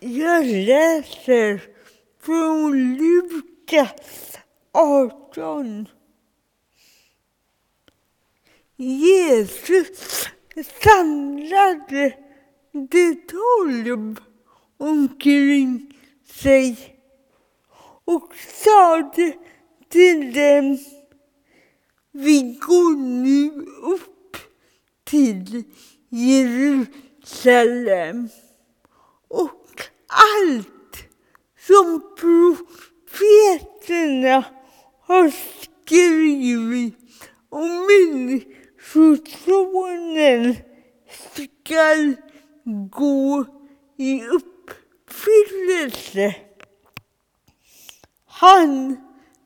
Jag läser från Lukas 18. Jesus samlade de tolv omkring sig och sade till dem Vi går nu upp till Jerusalem och allt som profeterna har skrivit om Människosonen skall gå i uppfyllelse. Han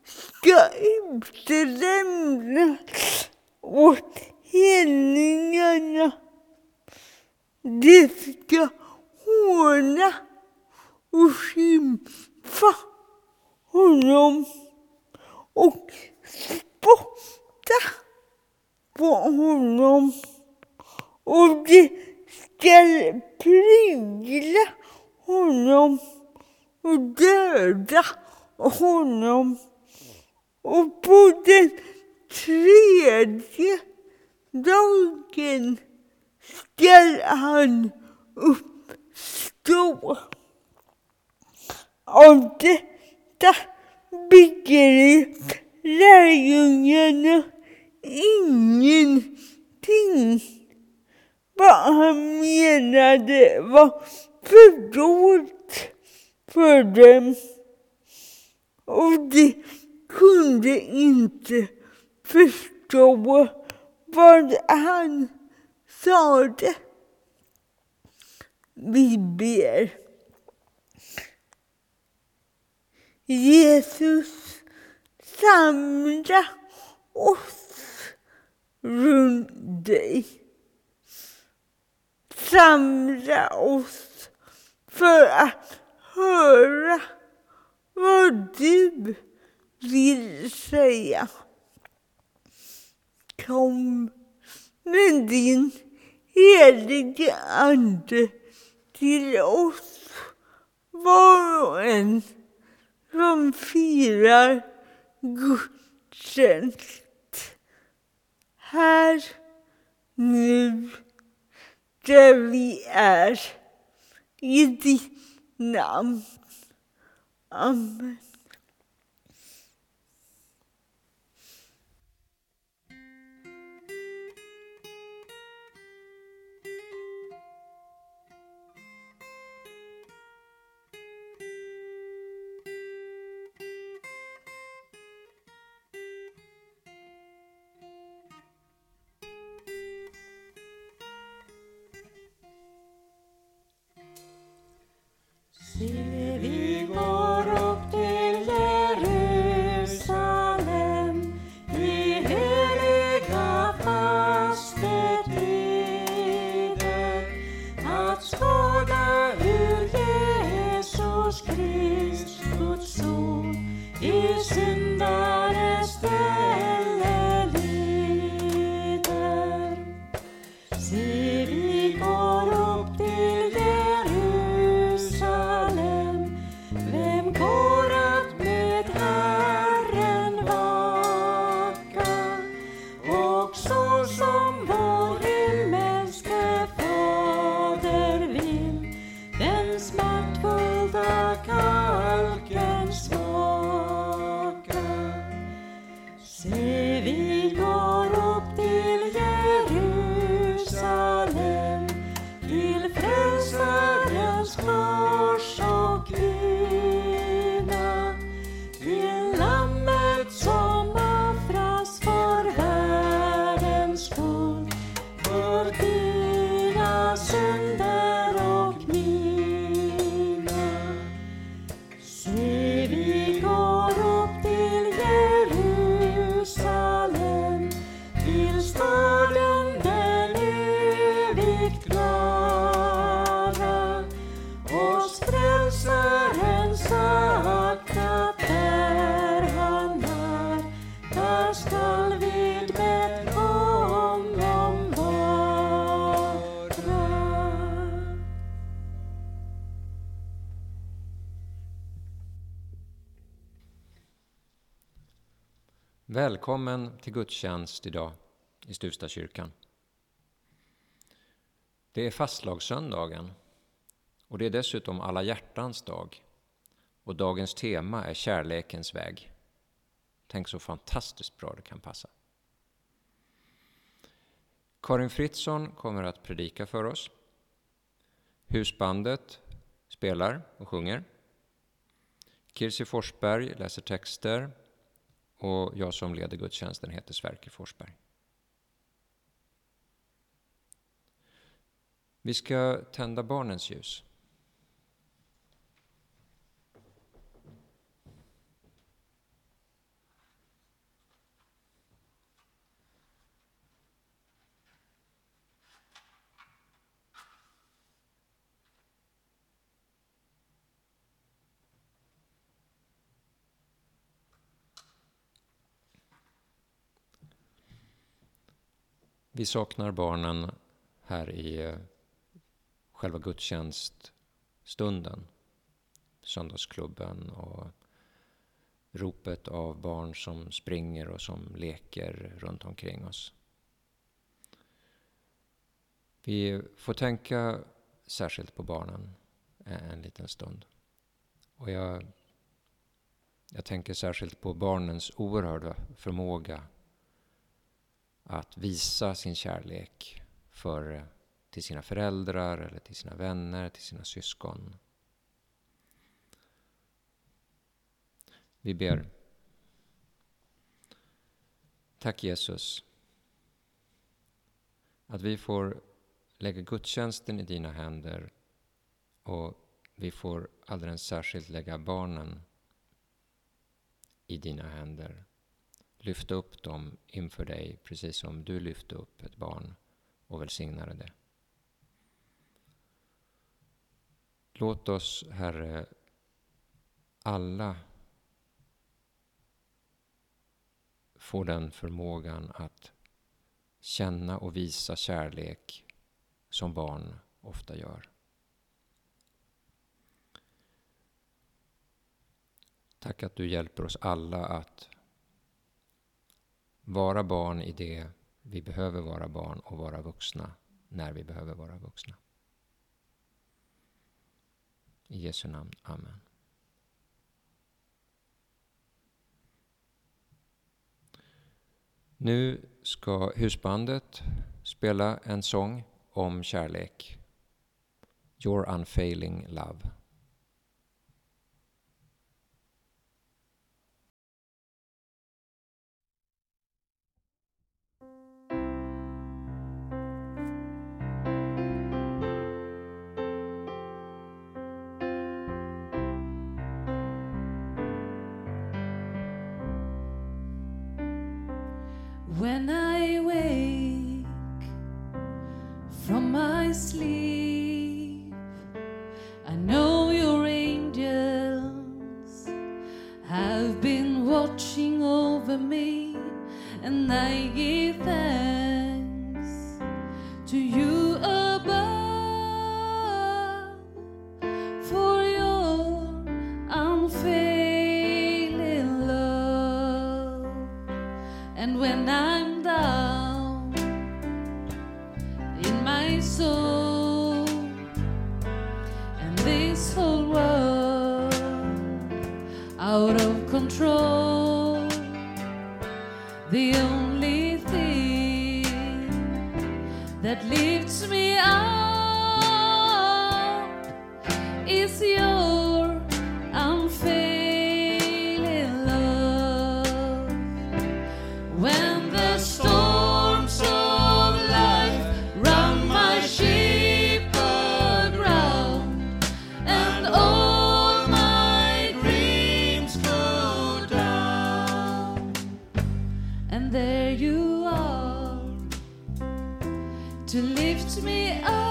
ska utlämnas åt hedningarna. Det ska håna och skymfa honom och spotta på honom och de skall prygla honom och döda honom. Och på den tredje dagen skall han uppstå. Av detta begrep lärjungarna ingenting. Vad han menade var fördolt för dem och de kunde inte förstå vad han sade. Vi ber. Jesus, samla oss runt dig. Samla oss för att höra vad du vill säga. Kom med din helige Ande till oss var och en som firar gudstjänst här, nu, där vi är. I ditt namn. Amen. Att skåda hur Jesus Krist, Guds son, i syndares Välkommen till gudstjänst idag i Stuvstakyrkan. Det är fastlagssöndagen och det är dessutom alla hjärtans dag. Och dagens tema är kärlekens väg. Tänk så fantastiskt bra det kan passa. Karin Fritzson kommer att predika för oss. Husbandet spelar och sjunger. Kirsi Forsberg läser texter och jag som leder gudstjänsten heter Sverker Forsberg. Vi ska tända barnens ljus. Vi saknar barnen här i eh, själva gudstjänststunden. Söndagsklubben och ropet av barn som springer och som leker runt omkring oss. Vi får tänka särskilt på barnen en liten stund. Och jag, jag tänker särskilt på barnens oerhörda förmåga att visa sin kärlek för, till sina föräldrar, eller till sina vänner, till sina syskon. Vi ber. Tack Jesus att vi får lägga gudstjänsten i dina händer och vi får alldeles särskilt lägga barnen i dina händer lyfta upp dem inför dig, precis som du lyfte upp ett barn och välsignade det. Låt oss, Herre, alla få den förmågan att känna och visa kärlek som barn ofta gör. Tack att du hjälper oss alla att vara barn i det vi behöver vara barn och vara vuxna när vi behöver vara vuxna. I Jesu namn. Amen. Nu ska husbandet spela en sång om kärlek. Your unfailing love. From sleep, I know your angels have been watching over me, and I give thanks control, the only thing that lifts to lift me up.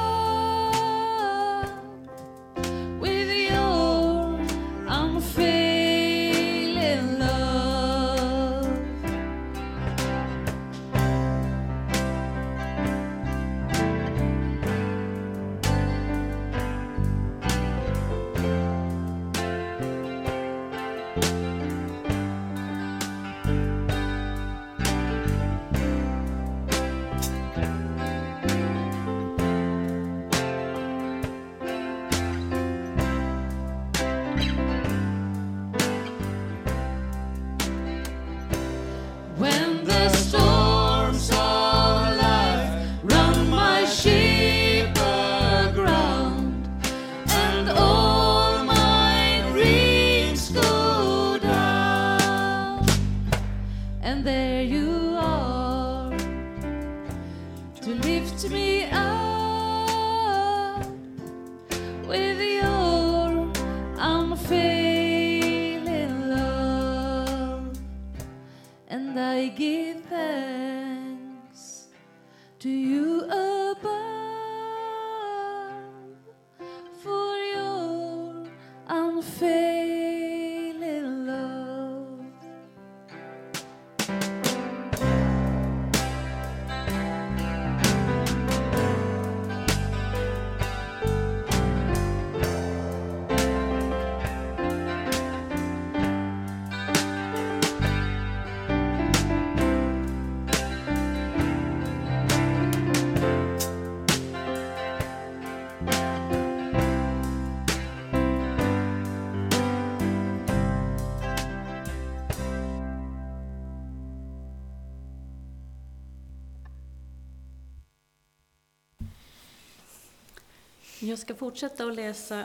Jag ska fortsätta att läsa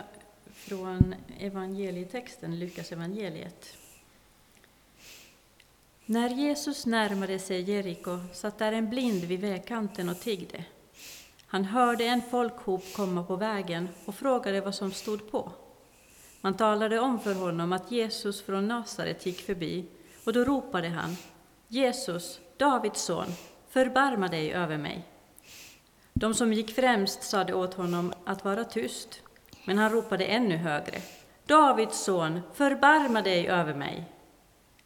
från evangelietexten, Lukas evangeliet. När Jesus närmade sig Jeriko satt där en blind vid vägkanten och tiggde. Han hörde en folkhop komma på vägen och frågade vad som stod på. Man talade om för honom att Jesus från Nasaret gick förbi och då ropade han Jesus, Davids son, förbarma dig över mig. De som gick främst sade åt honom att vara tyst, men han ropade ännu högre. Davids son, förbarma dig över mig.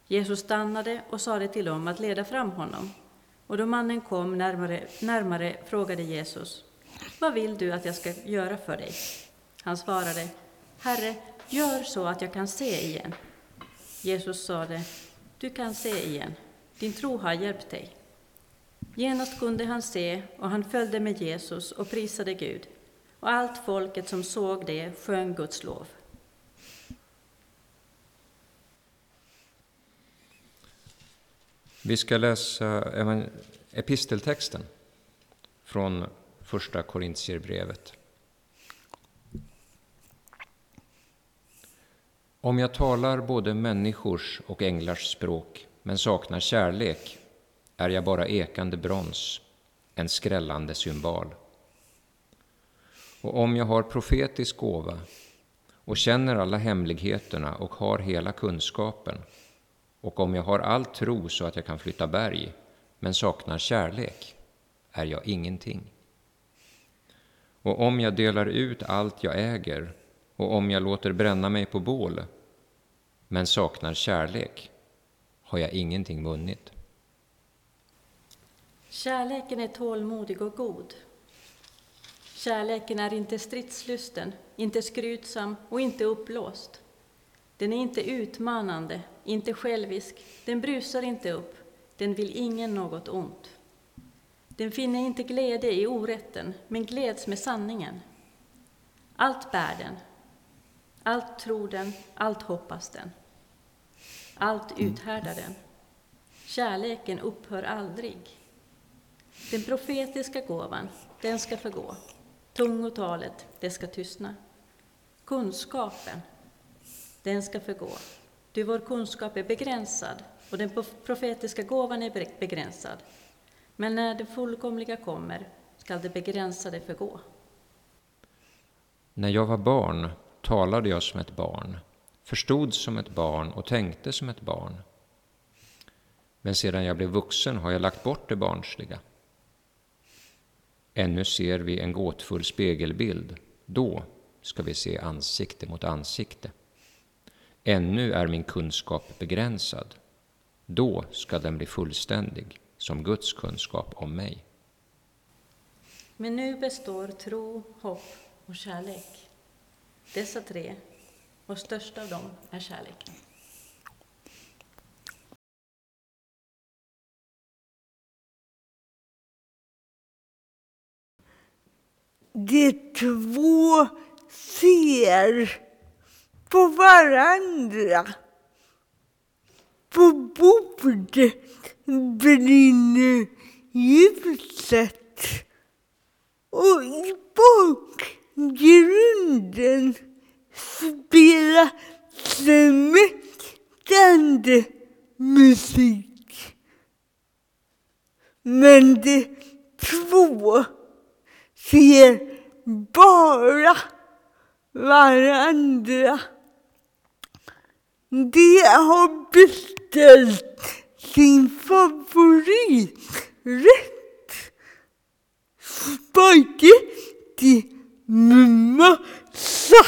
Jesus stannade och sade till dem att leda fram honom. Och då mannen kom närmare, närmare frågade Jesus, vad vill du att jag ska göra för dig? Han svarade, Herre, gör så att jag kan se igen. Jesus sade, du kan se igen, din tro har hjälpt dig. Genast kunde han se, och han följde med Jesus och prisade Gud. Och allt folket som såg det sjöng Guds lov. Vi ska läsa episteltexten från första Korintierbrevet. Om jag talar både människors och änglars språk men saknar kärlek är jag bara ekande brons, en skrällande symbal. Och om jag har profetisk gåva och känner alla hemligheterna och har hela kunskapen och om jag har all tro så att jag kan flytta berg men saknar kärlek är jag ingenting. Och om jag delar ut allt jag äger och om jag låter bränna mig på bål men saknar kärlek har jag ingenting vunnit. Kärleken är tålmodig och god. Kärleken är inte stridslysten, inte skrytsam och inte uppblåst. Den är inte utmanande, inte självisk, den brusar inte upp, den vill ingen något ont. Den finner inte glädje i orätten, men gläds med sanningen. Allt bär den, allt tror den, allt hoppas den. Allt uthärdar den. Kärleken upphör aldrig. Den profetiska gåvan, den ska förgå. Tungotalet, det ska tystna. Kunskapen, den ska förgå. Ty vår kunskap är begränsad och den profetiska gåvan är begränsad. Men när det fullkomliga kommer skall det begränsade förgå. När jag var barn talade jag som ett barn, förstod som ett barn och tänkte som ett barn. Men sedan jag blev vuxen har jag lagt bort det barnsliga. Ännu ser vi en gåtfull spegelbild. Då ska vi se ansikte mot ansikte. Ännu är min kunskap begränsad. Då ska den bli fullständig, som Guds kunskap om mig. Men nu består tro, hopp och kärlek. Dessa tre, och störst av dem är kärleken. De två ser på varandra. På bordet brinner ljuset och i bakgrunden spelar smäktande musik. Men de två ser bara varandra. De har beställt sin favoriträtt. Spagetti med massa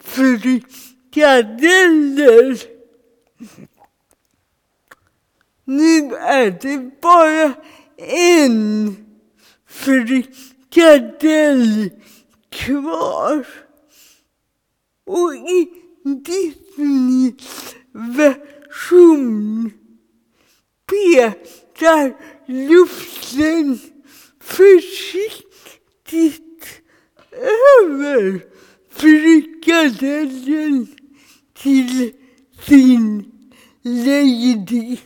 frikadeller. Nu är det bara en frikadell kvar. Och i Disneys version petar luften försiktigt över frikadellen till sin lady.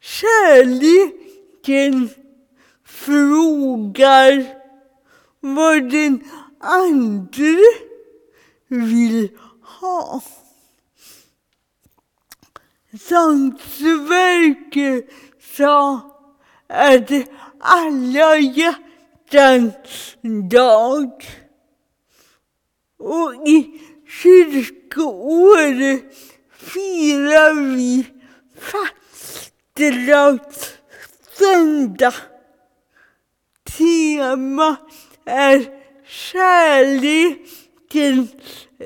Kärleken frågar vad den andre vill ha. Som Sverker sa är det alla hjärtans dag. Och i kyrkoåret firar vi fastelagssöndag. Tema är kärlekens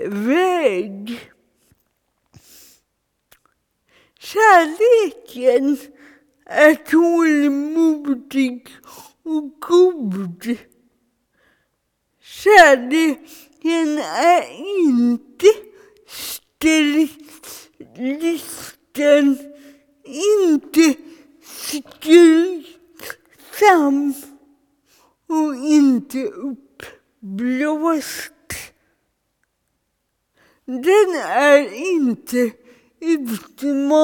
väg. Kärleken är tålmodig och god. Kärleken är inte stridslysten, inte skrytsam och inte uppblåst. Den är inte utmanande,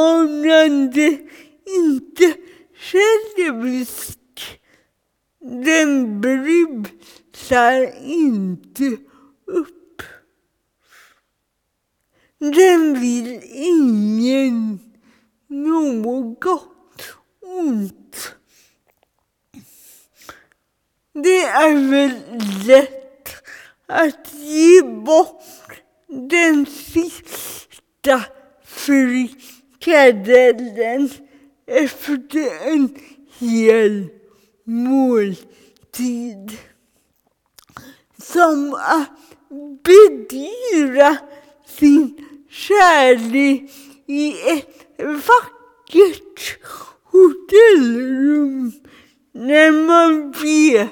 inte självisk. Den brusar inte upp. Den vill ingen något ont. Det är väl lätt att ge bort den sista frikadellen efter en hel måltid. Som att bedyra sin kärlek i ett vackert hotellrum när man vet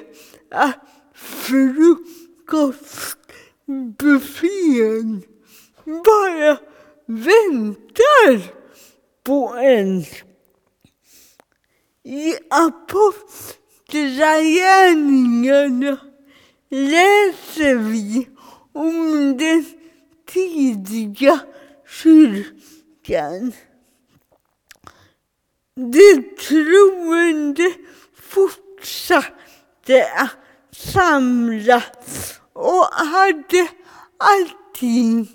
att frukostbuffén bara väntar på en. I Apostlagärningarna läser vi om den tidiga kyrkan. De troende fortsatte att samlas och hade allting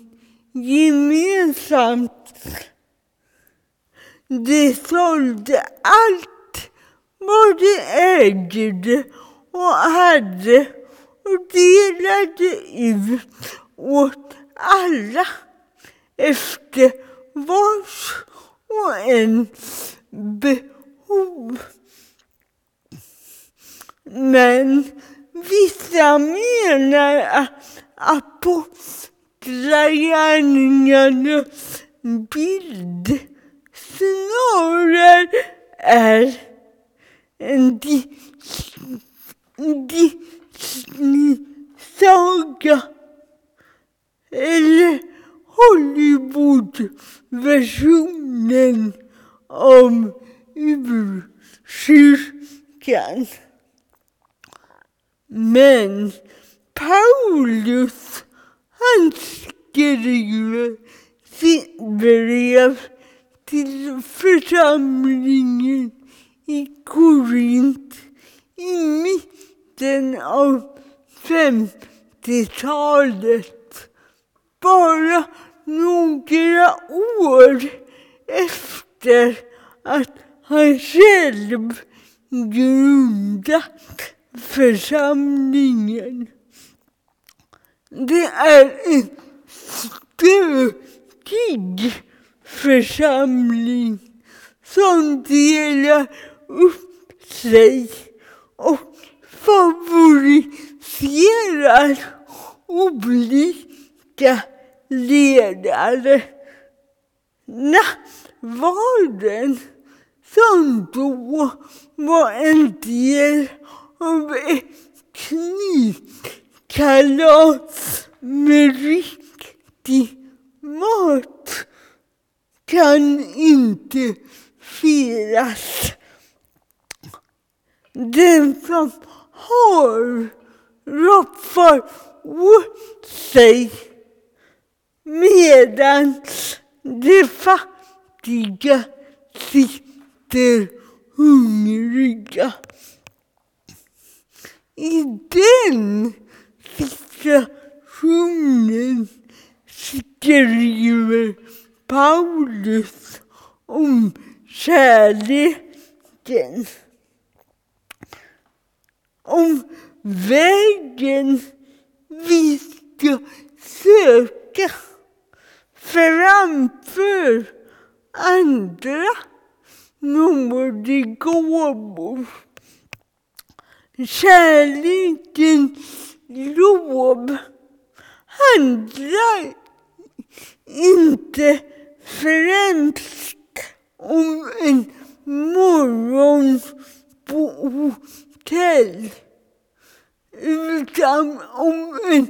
gemensamt. De sålde allt vad de ägde och hade och delade ut åt alla efter vars och ens behov. Men vissa menar att apostlagärningarnas bild snarare är en Disney-saga eller Hollywood-versionen om urkyrkan. Men Paulus, han skriver sitt brev till församlingen i Korint i mitten av 50-talet. Bara några år efter att han själv grundat församlingen. Det är en stökig församling som delar upp sig och favoriserar olika ledare. Nattvarden, som då var en del av ett knivkalas med riktig mat kan inte firas. Den som har roffar åt sig medan de fattiga sitter hungriga. I den situationen skriver Paulus om kärleken. Om vägen vi ska söka framför andra nådegåvor. Kärlekens lov handlar inte främst om en morgon på hotell utan om en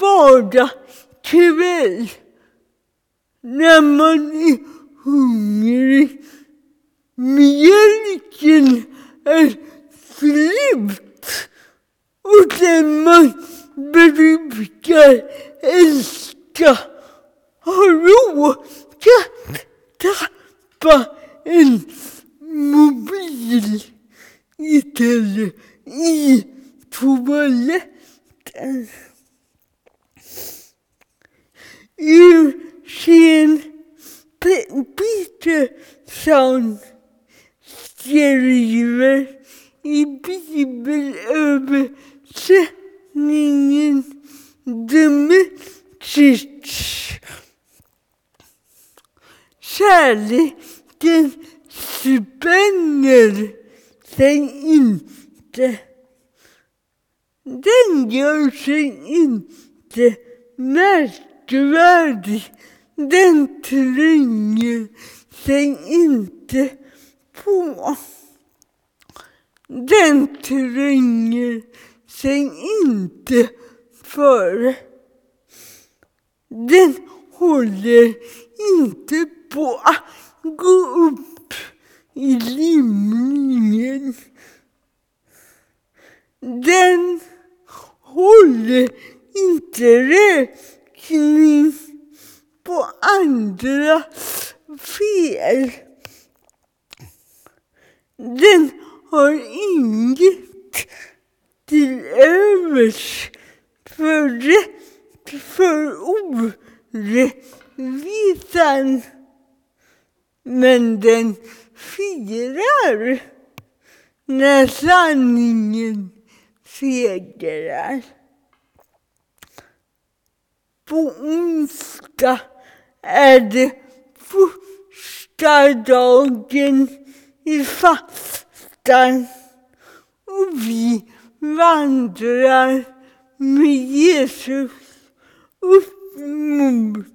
vardagskväll när man är hungrig. Mjölken är slut och den man brukar älska har råkat tappa en mobil i, tele, i toaletten. Eugen Peterson skriver i bibelöversättningen Demetrius. Kärleken spänner sig inte. Den gör sig inte märkvärdig. Den tränger sig inte på. Den tränger sig inte för. Den håller inte på att gå upp i limningen. Den håller inte räkning på andras fel. Den har inget till övers för för orättvisan. Men den firar när sanningen segrar. På onsdag är det första dagen i fastan och vi vandrar med Jesus upp mot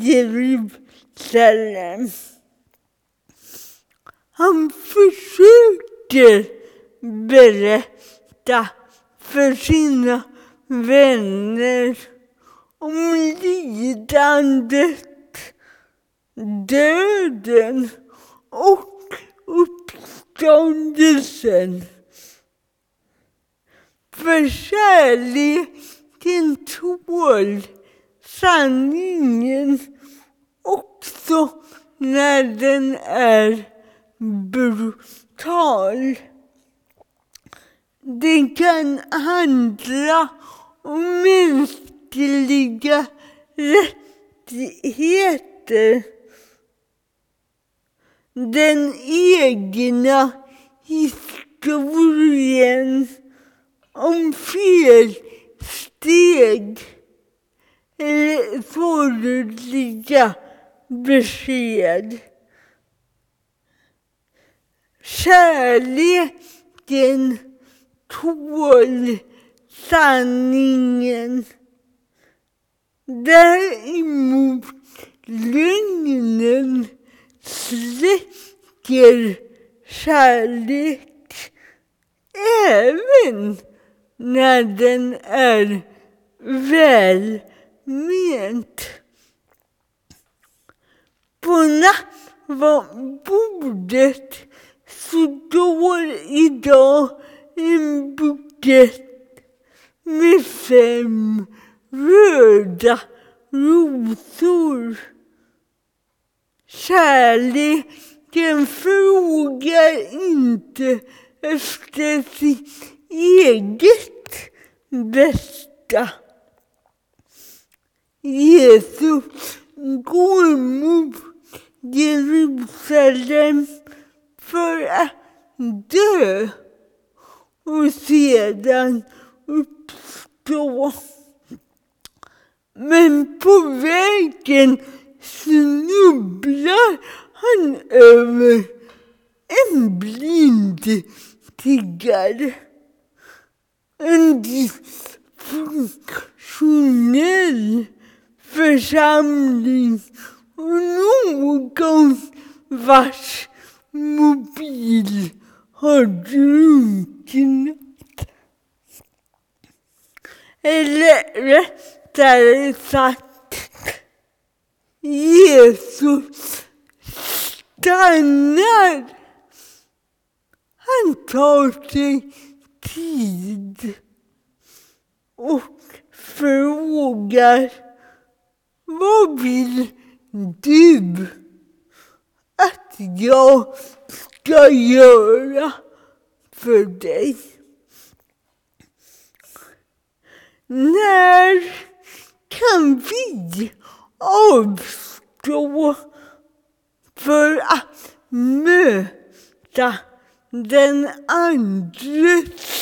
Jerusalem. Han försöker berätta för sina vänner om lidandet, döden och uppståndelsen. För kärleken tål sanningen också när den är brutal. Det kan handla om mänskliga rättigheter. Den egna historien om felsteg förutliga besked. Kärleken tål sanningen. Däremot lögnen släcker kärlek även när den är välment. På nattvardsbordet står idag en bukett med fem röda rosor. Kärleken frågar inte efter sitt eget bästa. Jesus går mot Jerusalem för att dö och sedan uppstå. Men på vägen snubblar han över en blind tiggare. En dysfunktionell församling och någon vars mobil har drunknat. Eller rättare sagt, Jesus stannar. Han tar sig tid och frågar vad vill du att jag ska göra för dig? När kan vi avstå för att möta den andres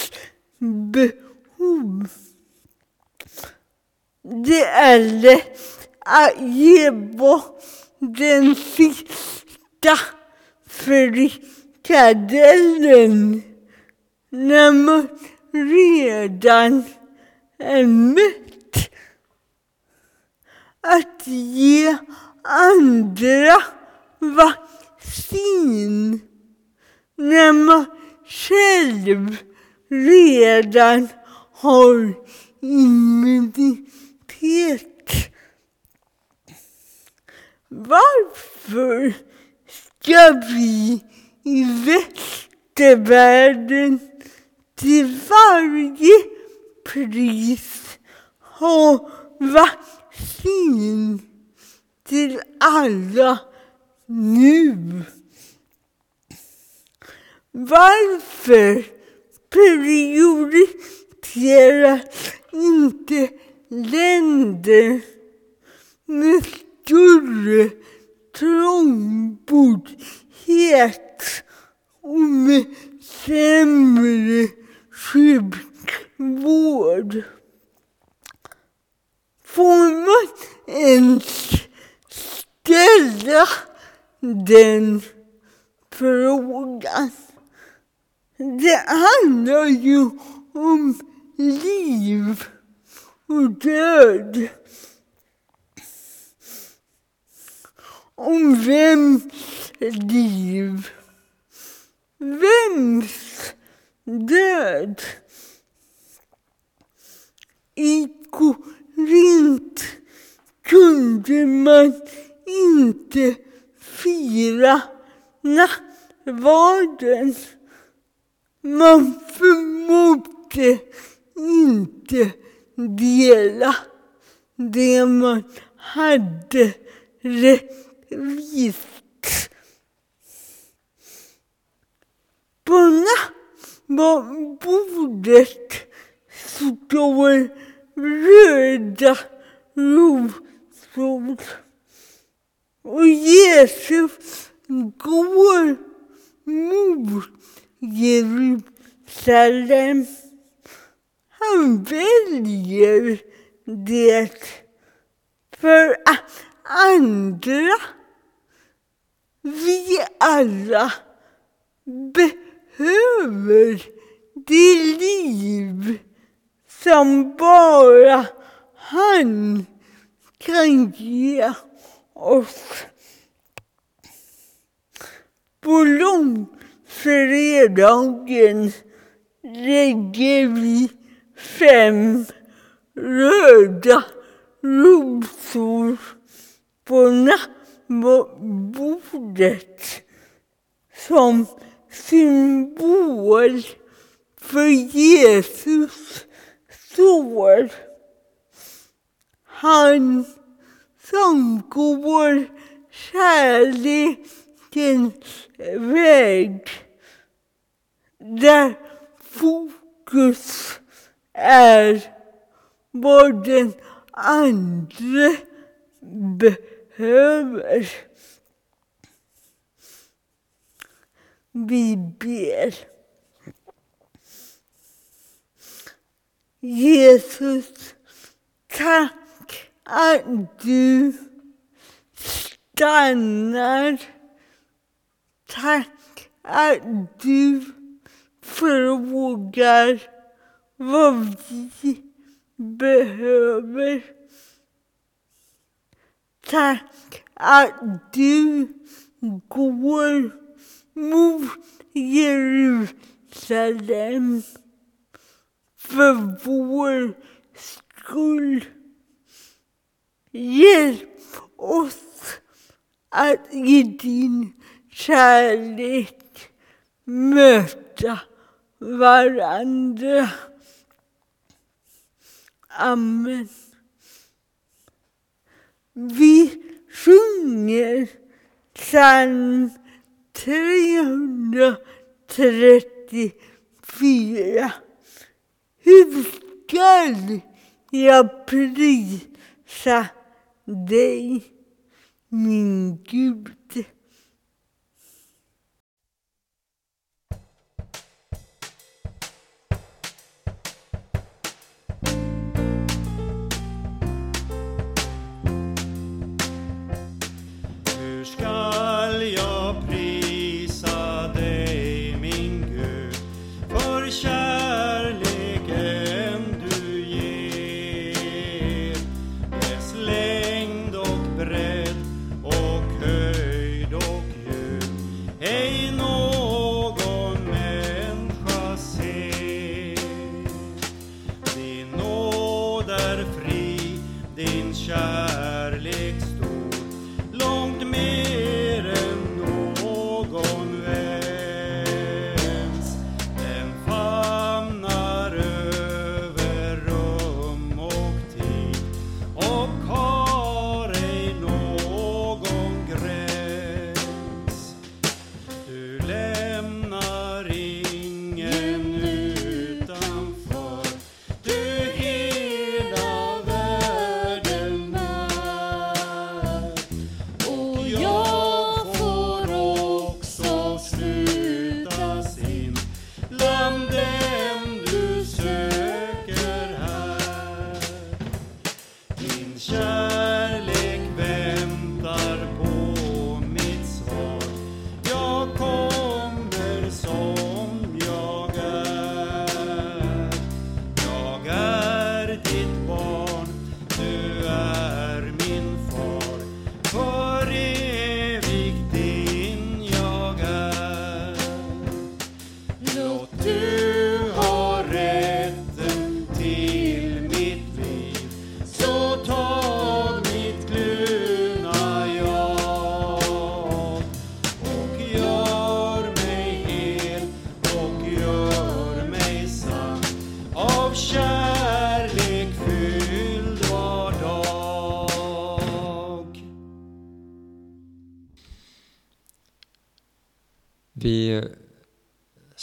behov? Det är lätt att ge bort den sista frikadellen när man redan är mätt. Att ge andra vaccin när man själv redan har immunitet. Varför ska vi i västvärlden till varje pris ha vaccin till alla nu? Varför prioriteras inte länder med större trångboddhet och med sämre sjukvård. Får man ens ställa den frågan? Det handlar ju om liv och död. Om vems liv, vems död. I Korint kunde man inte fira nattvarden. Man förmådde inte dela det man hade rättvist. På nattbordet står röda rosor och Jesus går mot Jerusalem. Han väljer det för andra. Vi alla behöver det liv som bara han kan ge oss. På Fredagen lägger vi fem röda rosor på nattbordet som symbol för Jesus sår. Han som går kärlek kärlekens väg där fokus är vad den andra behöver. Vi ber. Jesus, tack att du stannar. Tack att du frågar vad vi behöver. Tack att du går mot Jerusalem för vår skull. Hjälp oss att i din kärlek möta varandra. Amen. Vi sjunger psalm 334. Hur skall jag prisa dig, min Gud?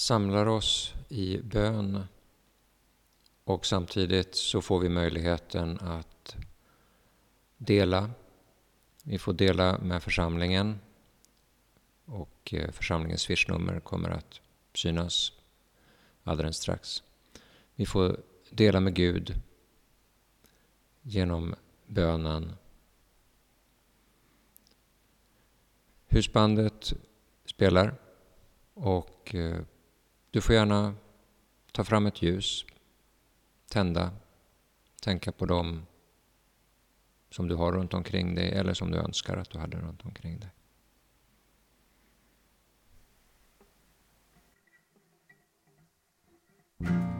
samlar oss i bön och samtidigt så får vi möjligheten att dela. Vi får dela med församlingen och eh, församlingens swishnummer kommer att synas alldeles strax. Vi får dela med Gud genom bönen. Husbandet spelar och eh, du får gärna ta fram ett ljus, tända, tänka på dem som du har runt omkring dig eller som du önskar att du hade runt omkring dig. Från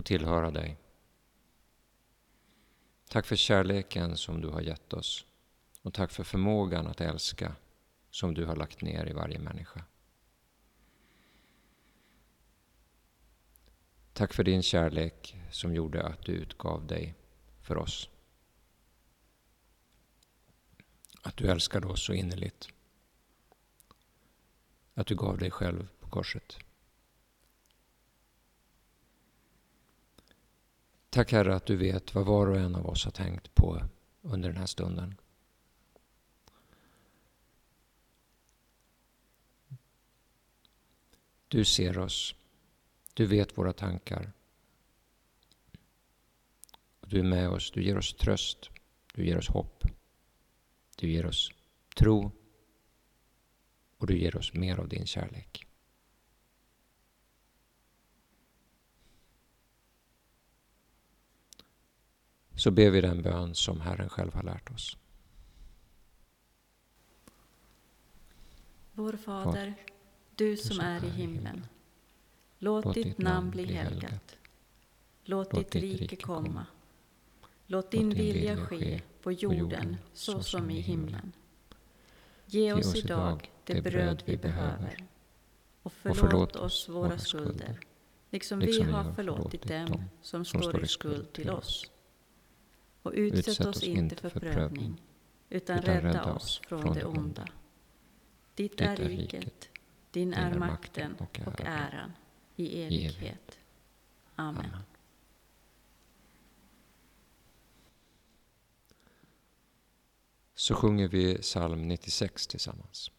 få tillhöra dig. Tack för kärleken som du har gett oss och tack för förmågan att älska som du har lagt ner i varje människa. Tack för din kärlek som gjorde att du utgav dig för oss. Att du älskade oss så innerligt. Att du gav dig själv på korset. Tack Herre att du vet vad var och en av oss har tänkt på under den här stunden. Du ser oss. Du vet våra tankar. Du är med oss. Du ger oss tröst. Du ger oss hopp. Du ger oss tro. Och du ger oss mer av din kärlek. Så ber vi den bön som Herren själv har lärt oss. Vår Fader, du som är i himlen. Låt ditt namn bli helgat. Låt ditt rike komma. Låt din vilja ske på jorden så som i himlen. Ge oss idag det bröd vi behöver. Och förlåt oss våra skulder, liksom vi har förlåtit dem som står i skuld till oss. Och utsätt oss inte för prövning, utan, utan rädda oss från, det onda. Ditt är riket, din är makten och äran i evighet. Amen. Amen. Så sjunger vi psalm 96 tillsammans.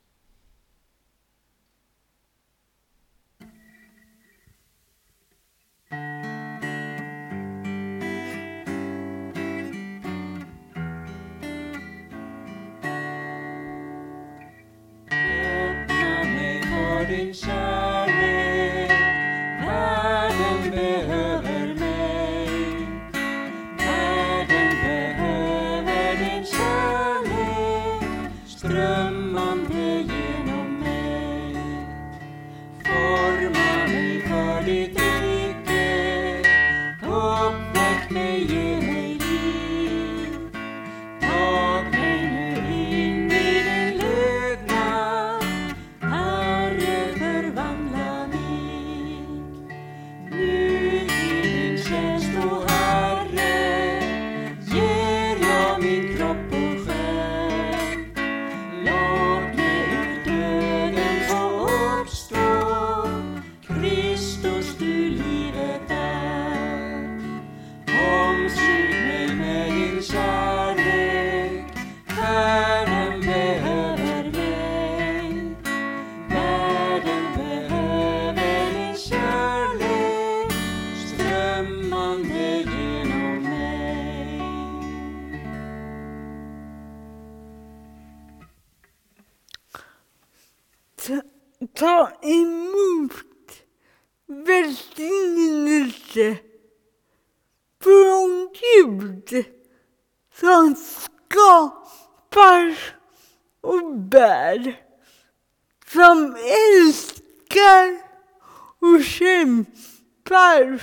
Kämpar,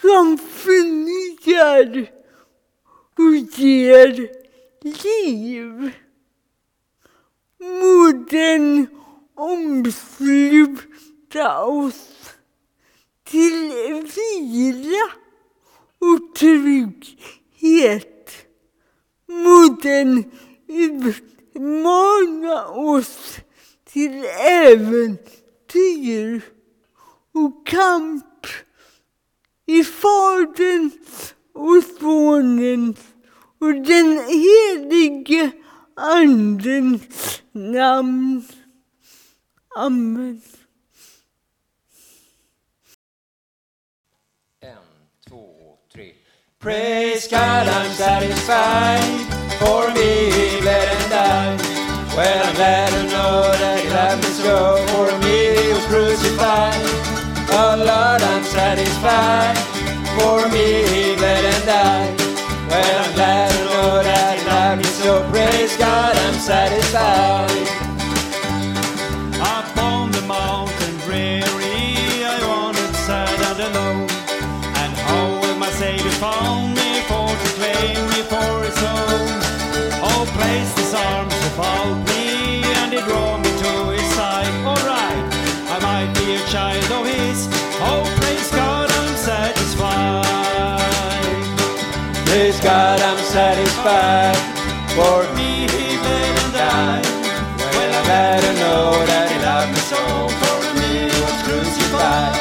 som förnyar och ger liv. Må den omsluta oss till vila och trygghet. Må den utmana oss till äventyr och kamp i Faderns och Sonens och den helige Andens namn. Amen. En, två, tre. Praise God, I'm satisfied. For me, let bled and died. Well, I'm glad to know that you love me so. Lord, I'm satisfied. For me, bled and died. Well, I'm glad to know that He loved me so. Praise God, I'm satisfied. Up on the mountain dreary, I wandered sad and alone. And how will my Savior found me for to claim me for his own? Oh, placed his arms about me and he draw me to his side. Alright, I might be a child of his. Praise God, I'm satisfied. For me, he bled and died. Well, glad to know that he loved me so. For me, he was crucified.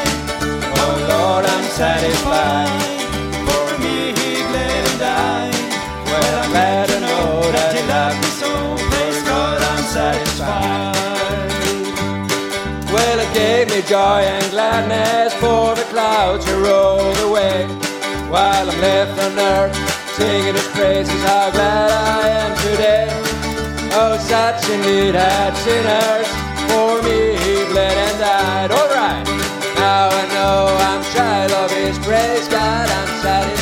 Oh Lord, I'm satisfied. For me, he bled and died. Well, glad to know that he loved me so. Praise God, I'm satisfied. Well, it gave me joy and gladness, for the clouds have rolled away. While I'm left on earth, singing his praises, how glad I am today. Oh, such a need had sinners, for me he bled and died. Alright, now I know I'm child of his praise, God, I'm satisfied.